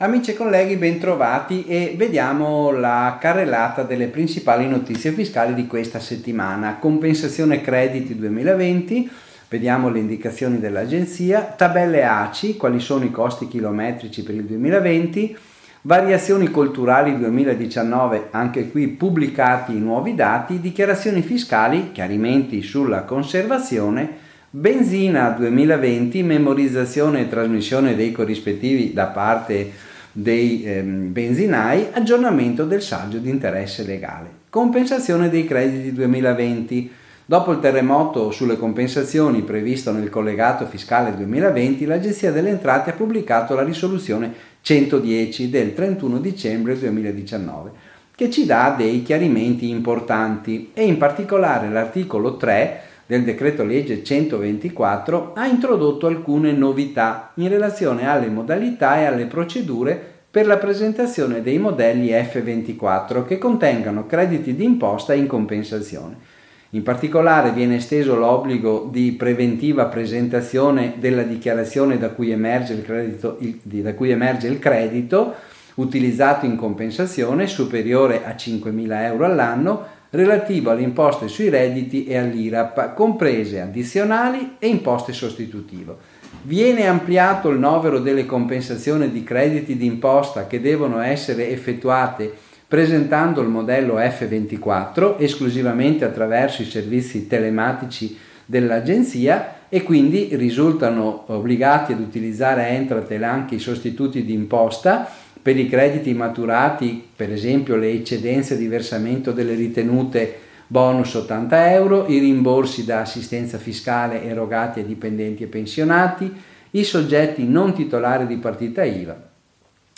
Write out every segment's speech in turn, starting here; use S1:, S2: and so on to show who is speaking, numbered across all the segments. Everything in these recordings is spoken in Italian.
S1: Amici e colleghi, bentrovati e vediamo la carrellata delle principali notizie fiscali di questa settimana. Compensazione crediti 2020, vediamo le indicazioni dell'agenzia, tabelle ACI, quali sono i costi chilometrici per il 2020, variazioni culturali 2019, anche qui pubblicati i nuovi dati, dichiarazioni fiscali, chiarimenti sulla conservazione, benzina 2020, memorizzazione e trasmissione dei corrispettivi da parte dei ehm, benzinai, aggiornamento del saggio di interesse legale. Compensazione dei crediti 2020. Dopo il terremoto sulle compensazioni previsto nel collegato fiscale 2020, l'Agenzia delle Entrate ha pubblicato la risoluzione 110 del 31 dicembre 2019, che ci dà dei chiarimenti importanti e in particolare l'articolo 3 del decreto legge 124 ha introdotto alcune novità in relazione alle modalità e alle procedure per la presentazione dei modelli F24 che contengano crediti d'imposta in compensazione. In particolare viene esteso l'obbligo di preventiva presentazione della dichiarazione da cui emerge il credito, il, cui emerge il credito utilizzato in compensazione superiore a 5.000 euro all'anno relativo alle imposte sui redditi e all'IRAP, comprese addizionali e imposte sostitutive. Viene ampliato il novero delle compensazioni di crediti d'imposta che devono essere effettuate presentando il modello F24 esclusivamente attraverso i servizi telematici dell'agenzia e quindi risultano obbligati ad utilizzare Entratel anche i sostituti d'imposta per i crediti maturati, per esempio le eccedenze di versamento delle ritenute bonus 80 euro, i rimborsi da assistenza fiscale erogati ai dipendenti e pensionati, i soggetti non titolari di partita IVA.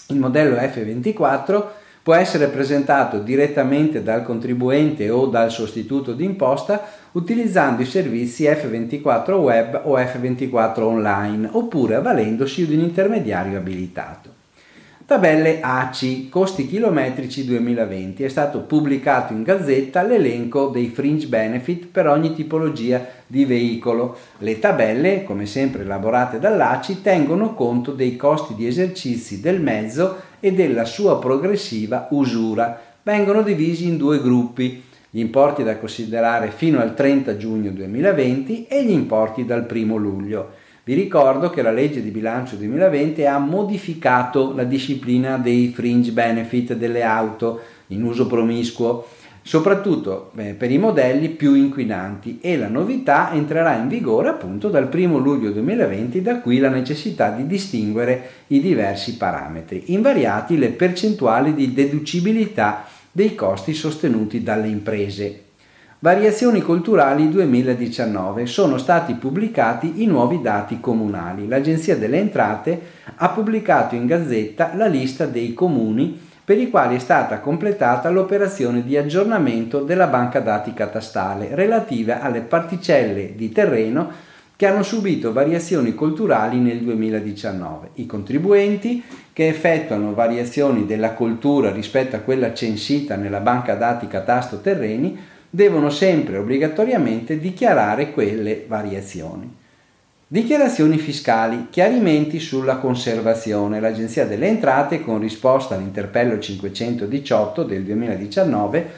S1: Il modello F24 può essere presentato direttamente dal contribuente o dal sostituto d'imposta utilizzando i servizi F24 web o F24 online oppure avvalendosi di un intermediario abilitato. Tabelle ACI, costi chilometrici 2020. È stato pubblicato in gazzetta l'elenco dei fringe benefit per ogni tipologia di veicolo. Le tabelle, come sempre elaborate dall'ACI, tengono conto dei costi di esercizi del mezzo e della sua progressiva usura. Vengono divisi in due gruppi gli importi da considerare fino al 30 giugno 2020 e gli importi dal 1 luglio. Vi ricordo che la legge di bilancio 2020 ha modificato la disciplina dei fringe benefit delle auto in uso promiscuo, soprattutto eh, per i modelli più inquinanti e la novità entrerà in vigore appunto dal 1 luglio 2020, da qui la necessità di distinguere i diversi parametri, invariati le percentuali di deducibilità dei costi sostenuti dalle imprese. Variazioni culturali 2019 sono stati pubblicati i nuovi dati comunali. L'Agenzia delle Entrate ha pubblicato in gazzetta la lista dei comuni per i quali è stata completata l'operazione di aggiornamento della banca dati catastale relativa alle particelle di terreno che hanno subito variazioni culturali nel 2019. I contribuenti che effettuano variazioni della cultura rispetto a quella censita nella banca dati catasto terreni devono sempre obbligatoriamente dichiarare quelle variazioni. Dichiarazioni fiscali, chiarimenti sulla conservazione. L'Agenzia delle Entrate, con risposta all'interpello 518 del 2019,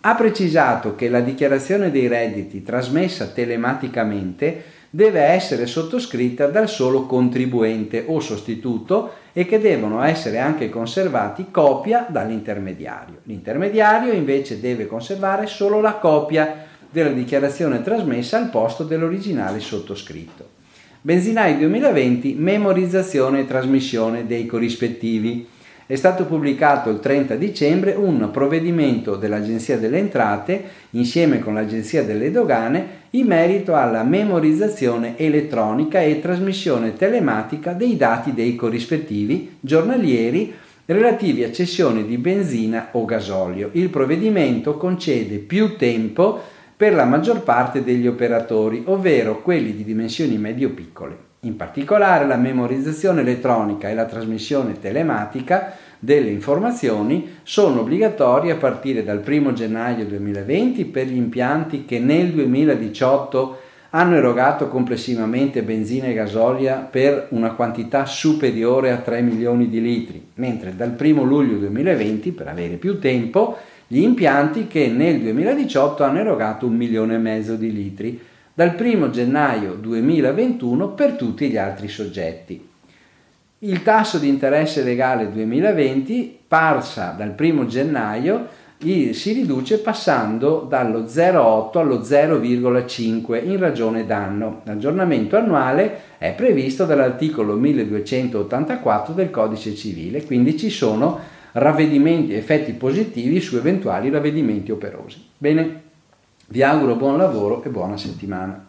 S1: ha precisato che la dichiarazione dei redditi trasmessa telematicamente deve essere sottoscritta dal solo contribuente o sostituto e che devono essere anche conservati copia dall'intermediario. L'intermediario invece deve conservare solo la copia della dichiarazione trasmessa al posto dell'originale sottoscritto. Benzinai 2020, memorizzazione e trasmissione dei corrispettivi è stato pubblicato il 30 dicembre un provvedimento dell'Agenzia delle Entrate insieme con l'Agenzia delle Dogane in merito alla memorizzazione elettronica e trasmissione telematica dei dati dei corrispettivi giornalieri relativi a cessione di benzina o gasolio. Il provvedimento concede più tempo per la maggior parte degli operatori, ovvero quelli di dimensioni medio-piccole. In particolare la memorizzazione elettronica e la trasmissione telematica delle informazioni sono obbligatorie a partire dal 1 gennaio 2020 per gli impianti che nel 2018 hanno erogato complessivamente benzina e gasolio per una quantità superiore a 3 milioni di litri, mentre dal 1 luglio 2020, per avere più tempo, gli impianti che nel 2018 hanno erogato un milione e mezzo di litri, dal 1 gennaio 2021 per tutti gli altri soggetti. Il tasso di interesse legale 2020 parsa dal 1 gennaio si riduce passando dallo 0,8 allo 0,5 in ragione d'anno. L'aggiornamento annuale è previsto dall'articolo 1284 del Codice Civile, quindi ci sono effetti positivi su eventuali ravvedimenti operosi. Bene, vi auguro buon lavoro e buona settimana.